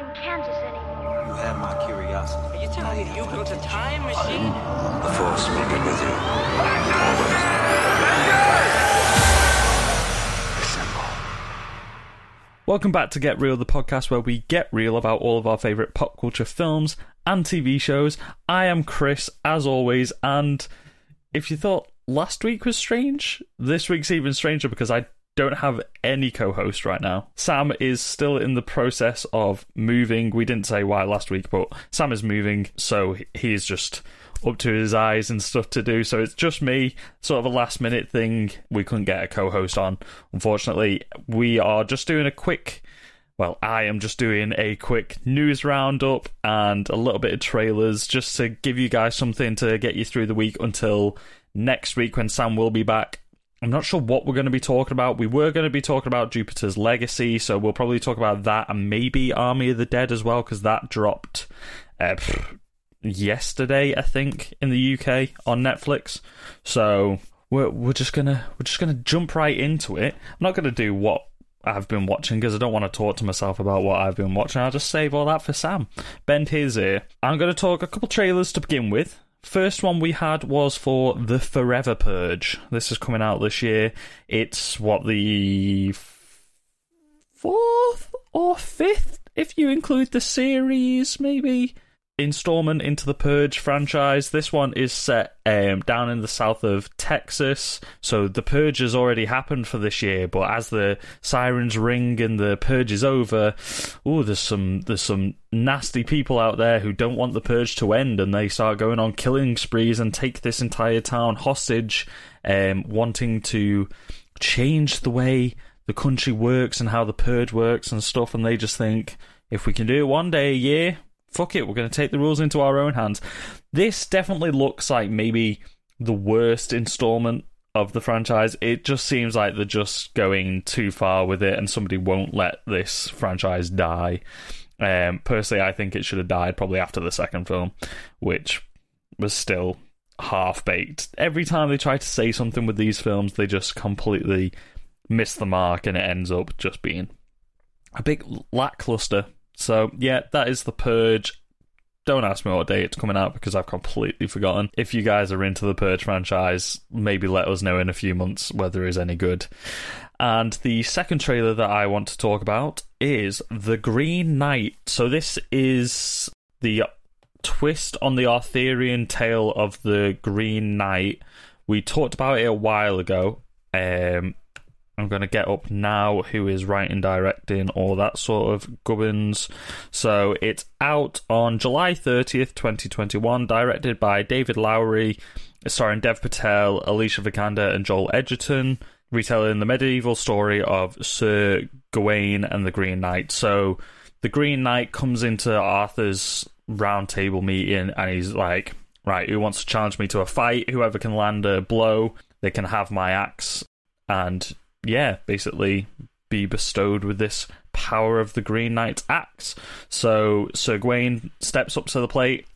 in Kansas anymore. You have my curiosity. Are you telling me you built a time machine? The Force will be with you. Assemble. Welcome back to Get Real, the podcast where we get real about all of our favourite pop culture films and TV shows. I am Chris, as always, and if you thought last week was strange, this week's even stranger because I don't have any co host right now. Sam is still in the process of moving. We didn't say why last week, but Sam is moving, so he's just up to his eyes and stuff to do. So it's just me, sort of a last minute thing. We couldn't get a co host on, unfortunately. We are just doing a quick. Well, I am just doing a quick news roundup and a little bit of trailers just to give you guys something to get you through the week until next week when Sam will be back. I'm not sure what we're going to be talking about. We were going to be talking about Jupiter's Legacy, so we'll probably talk about that and maybe Army of the Dead as well because that dropped uh, yesterday, I think, in the UK on Netflix. So we're we're just gonna we're just gonna jump right into it. I'm not gonna do what I've been watching because I don't want to talk to myself about what I've been watching. I'll just save all that for Sam. Bend his ear. I'm to talk a couple trailers to begin with. First one we had was for The Forever Purge. This is coming out this year. It's what the fourth or fifth, if you include the series, maybe installment into the Purge franchise. This one is set um, down in the south of Texas, so the Purge has already happened for this year. But as the sirens ring and the Purge is over, oh, there's some there's some nasty people out there who don't want the Purge to end, and they start going on killing sprees and take this entire town hostage, um, wanting to change the way the country works and how the Purge works and stuff. And they just think if we can do it one day a year, fuck it, we're going to take the rules into our own hands. This definitely looks like maybe the worst installment of the franchise. It just seems like they're just going too far with it, and somebody won't let this franchise die. Um, personally, I think it should have died probably after the second film, which was still half baked. Every time they try to say something with these films, they just completely miss the mark, and it ends up just being a big lackluster so yeah, that is the Purge. Don't ask me what day it's coming out because I've completely forgotten. If you guys are into the Purge franchise, maybe let us know in a few months whether it's any good. And the second trailer that I want to talk about is The Green Knight. So this is the twist on the Arthurian tale of the Green Knight. We talked about it a while ago. Um, I'm going to get up now who is writing, directing, all that sort of gubbins. So it's out on July 30th, 2021, directed by David Lowery, starring Dev Patel, Alicia Vikander, and Joel Edgerton, retelling the medieval story of Sir Gawain and the Green Knight. So the Green Knight comes into Arthur's round table meeting and he's like, Right, who wants to challenge me to a fight? Whoever can land a blow, they can have my axe. And yeah, basically be bestowed with this power of the Green Knight's axe. So Sir Gawain steps up to the plate,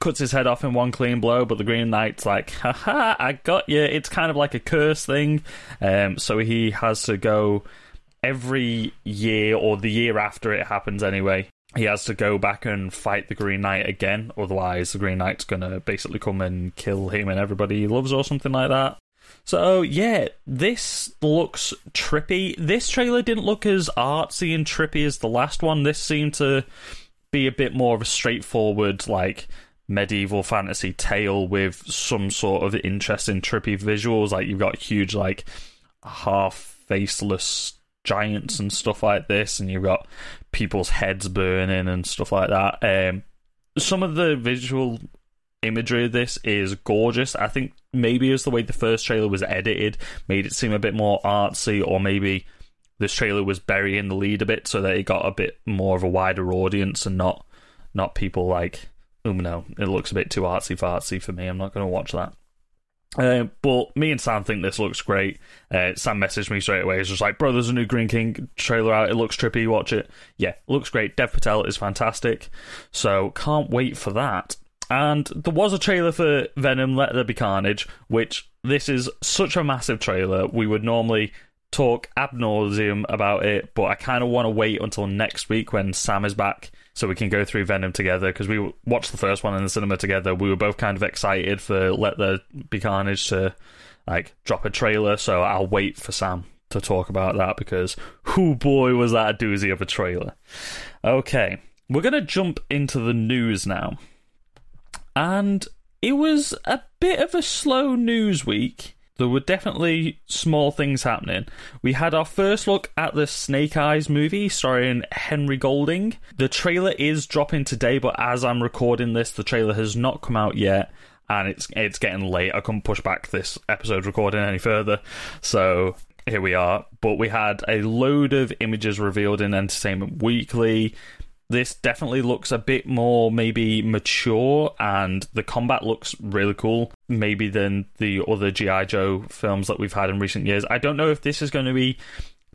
cuts his head off in one clean blow, but the Green Knight's like, haha, I got you. It's kind of like a curse thing. Um, so he has to go every year or the year after it happens anyway. He has to go back and fight the Green Knight again, otherwise the Green Knight's gonna basically come and kill him and everybody he loves or something like that. So yeah, this looks trippy. This trailer didn't look as artsy and trippy as the last one. This seemed to be a bit more of a straightforward, like medieval fantasy tale with some sort of interesting trippy visuals. Like you've got huge, like half faceless giants and stuff like this, and you've got people's heads burning and stuff like that. Um, some of the visual imagery of this is gorgeous. I think maybe it's the way the first trailer was edited made it seem a bit more artsy, or maybe this trailer was burying the lead a bit so that it got a bit more of a wider audience and not not people like, oh no, it looks a bit too artsy fartsy for me. I'm not going to watch that. Uh, but me and Sam think this looks great. Uh, Sam messaged me straight away. He's just like, "Bro, there's a new Green Knight trailer out. It looks trippy. Watch it. Yeah, looks great. Dev Patel is fantastic. So can't wait for that." And there was a trailer for Venom Let There Be Carnage, which this is such a massive trailer. We would normally talk ab nauseum about it, but I kind of want to wait until next week when Sam is back so we can go through Venom together because we watched the first one in the cinema together. We were both kind of excited for Let There Be Carnage to like drop a trailer, so I'll wait for Sam to talk about that because who boy was that a doozy of a trailer. Okay, we're gonna jump into the news now, and it was a bit of a slow news week. There were definitely small things happening. We had our first look at the Snake Eyes movie starring Henry Golding. The trailer is dropping today, but as I'm recording this, the trailer has not come out yet and it's it's getting late. I couldn't push back this episode recording any further. So here we are. But we had a load of images revealed in Entertainment Weekly this definitely looks a bit more maybe mature and the combat looks really cool maybe than the other gi joe films that we've had in recent years. I don't know if this is going to be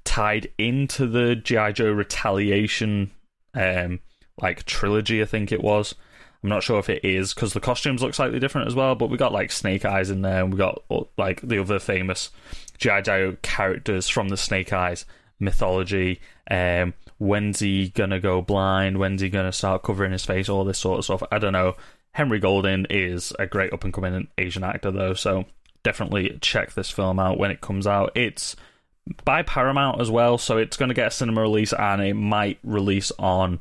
tied into the gi joe retaliation um like trilogy i think it was. I'm not sure if it is because the costumes look slightly different as well but we got like snake eyes in there and we got like the other famous gi joe characters from the snake eyes mythology um when's he gonna go blind? When's he gonna start covering his face? All this sort of stuff. I don't know. Henry Golding is a great up and coming Asian actor though, so definitely check this film out when it comes out. It's by Paramount as well, so it's going to get a cinema release and it might release on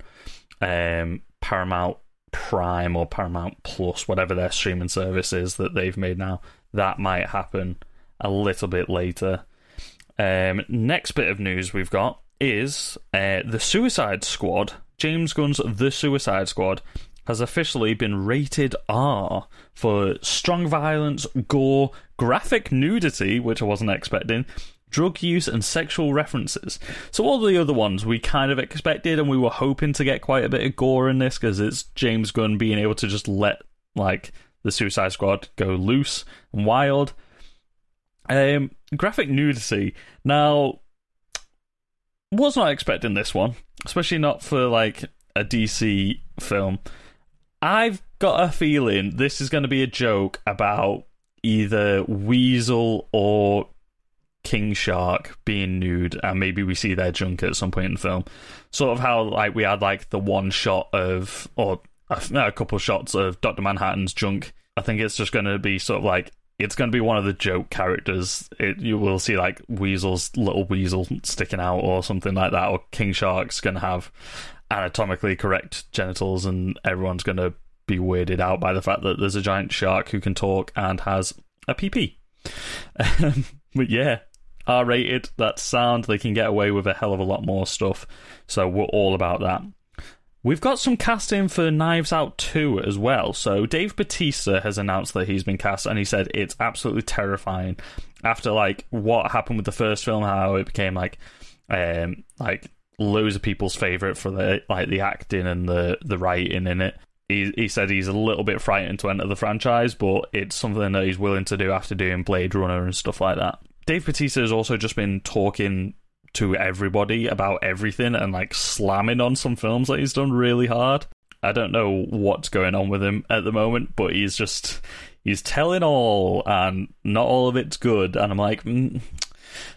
um, Paramount Prime or Paramount Plus, whatever their streaming service is that they've made now. That might happen a little bit later. Um, next bit of news we've got is uh, the Suicide Squad. James Gunn's The Suicide Squad has officially been rated R for strong violence, gore, graphic nudity, which I wasn't expecting, drug use, and sexual references. So, all the other ones we kind of expected, and we were hoping to get quite a bit of gore in this because it's James Gunn being able to just let, like, the Suicide Squad go loose and wild. Um, graphic nudity. Now, was not expecting this one, especially not for like a DC film. I've got a feeling this is going to be a joke about either Weasel or King Shark being nude, and maybe we see their junk at some point in the film. Sort of how like we had like the one shot of, or a, a couple shots of Doctor Manhattan's junk. I think it's just going to be sort of like it's going to be one of the joke characters. It, you will see like Weasel's little weasel sticking out or something like that, or King Shark's going to have anatomically correct genitals, and everyone's going to be weirded out by the fact that there's a giant shark who can talk and has a PP. Um, but yeah, R rated, that's sound. They can get away with a hell of a lot more stuff. So we're all about that. We've got some casting for Knives Out 2 as well. So Dave Bautista has announced that he's been cast and he said it's absolutely terrifying after like what happened with the first film how it became like um like loads of people's favorite for the like the acting and the the writing in it. He he said he's a little bit frightened to enter the franchise, but it's something that he's willing to do after doing Blade Runner and stuff like that. Dave Bautista has also just been talking to everybody about everything and like slamming on some films that he's done really hard. I don't know what's going on with him at the moment, but he's just he's telling all, and not all of it's good. And I'm like, mm,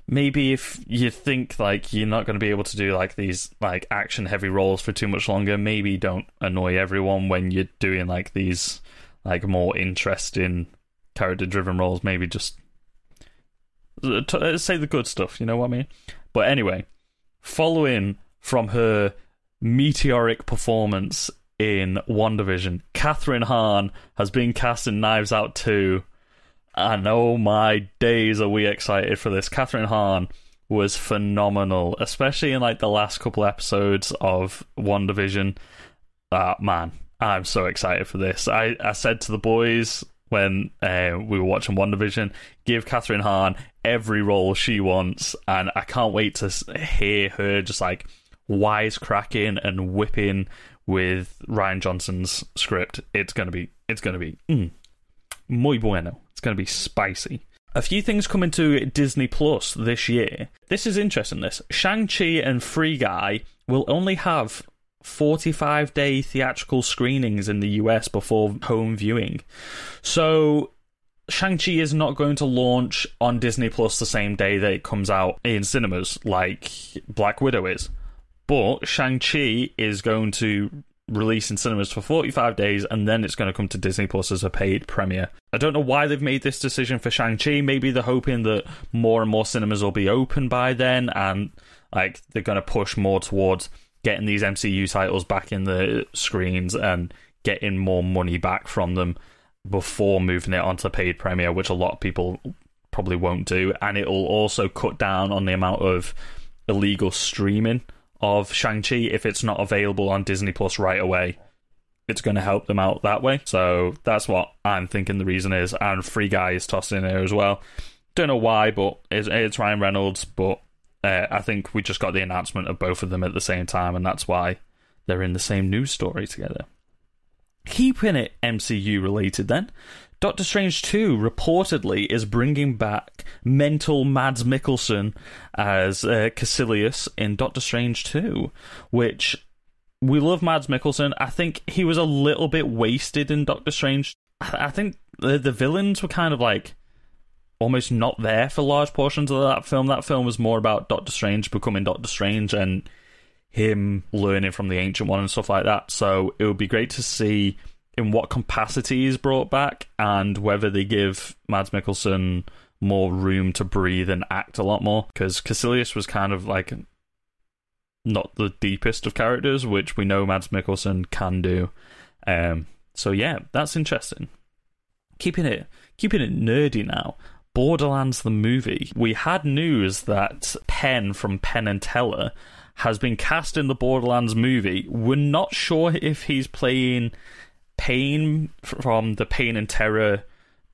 maybe if you think like you're not going to be able to do like these like action heavy roles for too much longer, maybe don't annoy everyone when you're doing like these like more interesting character driven roles. Maybe just say the good stuff. You know what I mean? But anyway, following from her meteoric performance in WandaVision, Kathryn Hahn has been cast in Knives Out 2. And oh my days, are we excited for this? Kathryn Hahn was phenomenal, especially in like the last couple episodes of WandaVision. Ah, man, I'm so excited for this. I, I said to the boys when uh, we were watching WandaVision, give Kathryn Hahn every role she wants, and I can't wait to hear her just like wisecracking and whipping with Rian Johnson's script. It's gonna be, it's gonna be mm, muy bueno. It's gonna be spicy. A few things coming to Disney Plus this year. This is interesting. This Shang Chi and Free Guy will only have 45 day theatrical screenings in the US before home viewing. So Shang-Chi is not going to launch on Disney Plus the same day that it comes out in cinemas like Black Widow is. But Shang-Chi is going to release in cinemas for 45 days and then it's going to come to Disney Plus as a paid premiere. I don't know why they've made this decision for Shang-Chi. Maybe they're hoping that more and more cinemas will be open by then and like they're going to push more towards getting these MCU titles back in the screens and getting more money back from them before moving it onto paid premiere, which a lot of people probably won't do, and it will also cut down on the amount of illegal streaming of Shang-Chi if it's not available on Disney Plus right away. It's going to help them out that way. So that's what I'm thinking the reason is. And Free Guy is tossed in there as well. Don't know why, but it's, it's Ryan Reynolds. But uh, I think we just got the announcement of both of them at the same time, and that's why they're in the same news story together. Keeping it MCU related then, Doctor Strange 2 reportedly is bringing back mental Mads Mikkelsen as uh, Kaecilius in Doctor Strange 2, which we love Mads Mikkelsen. I think he was a little bit wasted in Doctor Strange. I, I think the, the villains were kind of like almost not there for large portions of that film. That film was more about Doctor Strange becoming Doctor Strange and him learning from the Ancient One and stuff like that. So it would be great to see in what capacity he's brought back and whether they give Mads Mikkelsen more room to breathe and act a lot more. Because Kaecilius was kind of like not the deepest of characters, which we know Mads Mikkelsen can do. Um, so yeah, that's interesting. Keeping it keeping it nerdy now. Borderlands the movie. We had news that Penn from Penn and Teller has been cast in the Borderlands movie. We're not sure if he's playing Pain from the Pain and Terror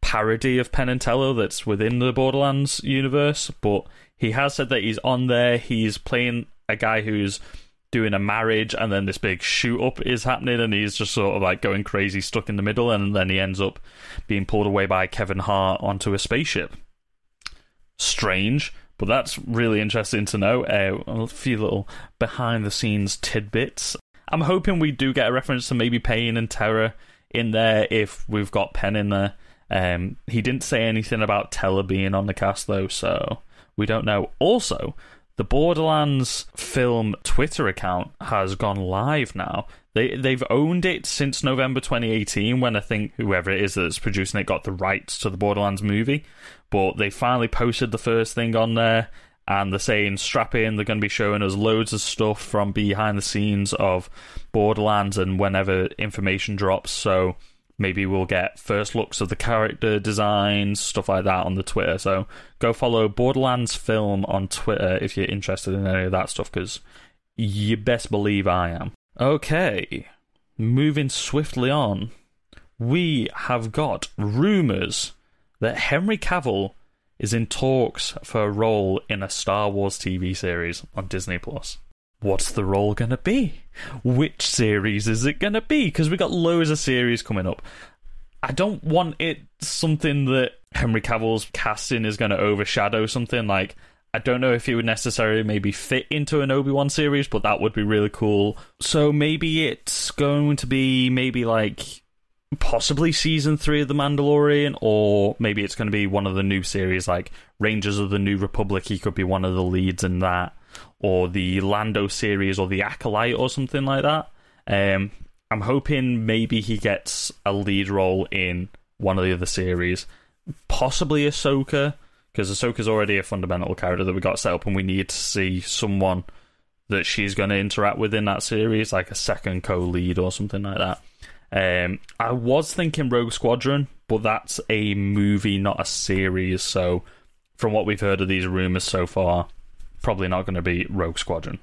parody of Penn and Teller that's within the Borderlands universe, but he has said that he's on there. He's playing a guy who's doing a marriage, and then this big shoot up is happening, and he's just sort of like going crazy, stuck in the middle, and then he ends up being pulled away by Kevin Hart onto a spaceship. Strange, but that's really interesting to know. Uh, a few little behind the scenes tidbits. I'm hoping we do get a reference to maybe Pain and Terror in there if we've got Penn in there. Um, he didn't say anything about Teller being on the cast though, so we don't know. Also, the Borderlands film Twitter account has gone live now. They they've owned it since November 2018 when I think whoever it is that's producing it got the rights to the Borderlands movie. But they finally posted the first thing on there and they're saying strap in they're going to be showing us loads of stuff from behind the scenes of Borderlands and whenever information drops so maybe we'll get first looks of the character designs, stuff like that on the Twitter. So go follow Borderlands Film on Twitter if you're interested in any of that stuff, because you best believe I am. Okay, moving swiftly on, we have got rumours that Henry Cavill is in talks for a role in a Star Wars TV series on Disney Plus what's the role going to be? Which series is it going to be? Because we got loads of series coming up. I don't want it something that Henry Cavill's casting is going to overshadow something like. I don't know if it would necessarily maybe fit into an Obi Wan series, but that would be really cool. So maybe it's going to be maybe like possibly season three of The Mandalorian, or maybe it's going to be one of the new series like Rangers of the New Republic. He could be one of the leads in that or the Lando series or the Acolyte or something like that. Um, I'm hoping maybe he gets a lead role in one of the other series, possibly Ahsoka, because Ahsoka's already a fundamental character that we got set up, and we need to see someone that she's going to interact with in that series, like a second co-lead or something like that. Um, I was thinking Rogue Squadron, but that's a movie, not a series. So, from what we've heard of these rumors so far, probably not going to be Rogue Squadron.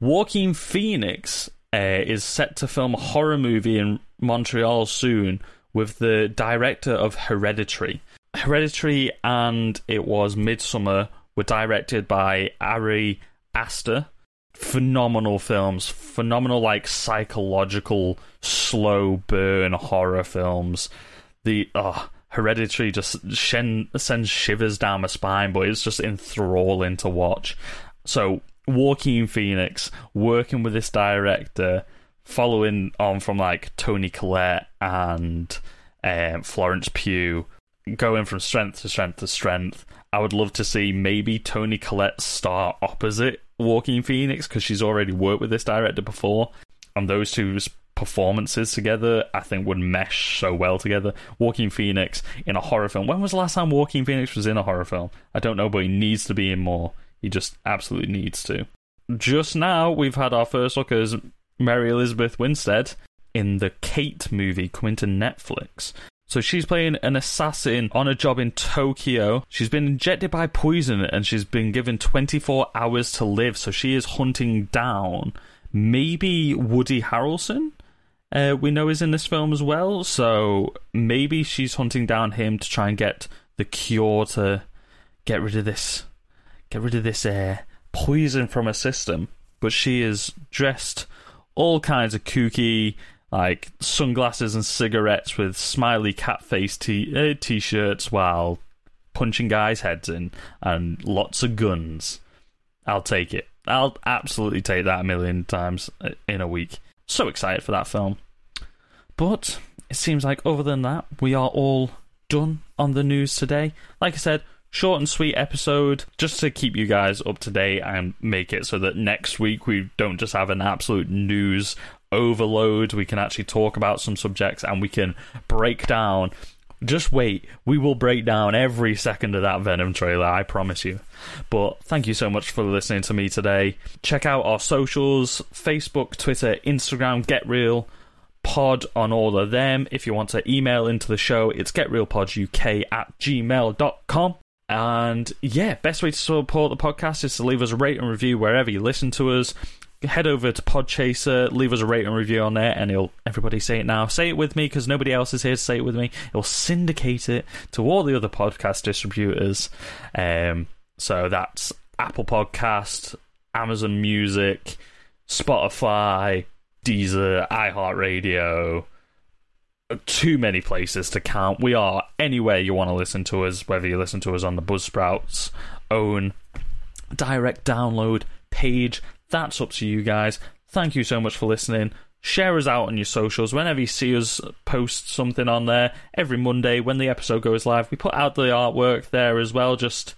Joaquin Phoenix uh, is set to film a horror movie in Montreal soon with the director of Hereditary. Hereditary and it was Midsommar were directed by Ari Aster. Phenomenal films, phenomenal like psychological slow burn horror films. The oh, Hereditary just shen- sends shivers down my spine, but it's just enthralling to watch. So, Joaquin Phoenix working with this director, following on from like Toni Collette and um, Florence Pugh, going from strength to strength to strength. I would love to see maybe Toni Collette star opposite Joaquin Phoenix because she's already worked with this director before, and those two's performances together, I think, would mesh so well together. Joaquin Phoenix in a horror film. When was the last time Joaquin Phoenix was in a horror film? I don't know, but he needs to be in more. He just absolutely needs to. Just now, we've had our first look as Mary Elizabeth Winstead in the Kate movie coming to Netflix. So she's playing an assassin on a job in Tokyo. She's been injected by poison and she's been given 24 hours to live. So she is hunting down maybe Woody Harrelson. Uh, we know is in this film as well. So maybe she's hunting down him to try and get the cure to get rid of this, get rid of this uh, poison from her system. But she is dressed all kinds of kooky like sunglasses and cigarettes with smiley cat face t uh, t-shirts while punching guys' heads in and lots of guns. I'll take it. I'll absolutely take that a million times in a week. So excited for that film. But it seems like other than that, we are all done on the news today. Like I said, short and sweet episode just to keep you guys up to date and make it so that next week we don't just have an absolute news overload. We can actually talk about some subjects and we can break down. Just wait, we will break down every second of that Venom trailer, I promise you. But thank you so much for listening to me today. Check out our socials Facebook, Twitter, Instagram, Get Real pod on all of them. If you want to email into the show, it's getrealpoduk at gmail.com. And yeah, best way to support the podcast is to leave us a rate and review wherever you listen to us head over to Podchaser, leave us a rate and review on there, and it'll everybody say it now. Say it with me because nobody else is here to say it with me. It'll syndicate it to all the other podcast distributors. Um, so that's Apple Podcast, Amazon Music, Spotify, Deezer, iHeartRadio. Too many places to count. We are anywhere you want to listen to us, whether you listen to us on the Buzzsprouts own direct download page that's up to you guys. Thank you so much for listening. Share us out on your socials whenever you see us post something on there. Every Monday when the episode goes live, we put out the artwork there as well. Just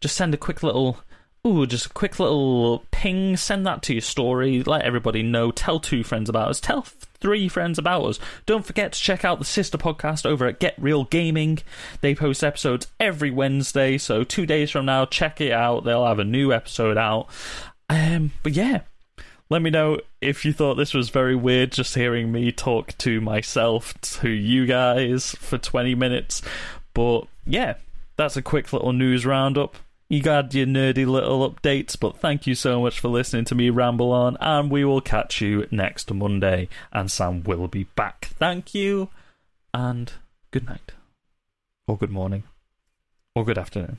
just send a quick little Ooh, just a quick little ping. Send that to your story. Let everybody know. Tell two friends about us. Tell three friends about us. Don't forget to check out the sister podcast over at Get Real Gaming. They post episodes every Wednesday, so two days from now, check it out. They'll have a new episode out. Um, but yeah, let me know if you thought this was very weird just hearing me talk to myself to you guys for 20 minutes. But yeah, that's a quick little news roundup. You got your nerdy little updates, but thank you so much for listening to me ramble on, and we will catch you next Monday, and Sam will be back. Thank you, and good night, or good morning, or good afternoon.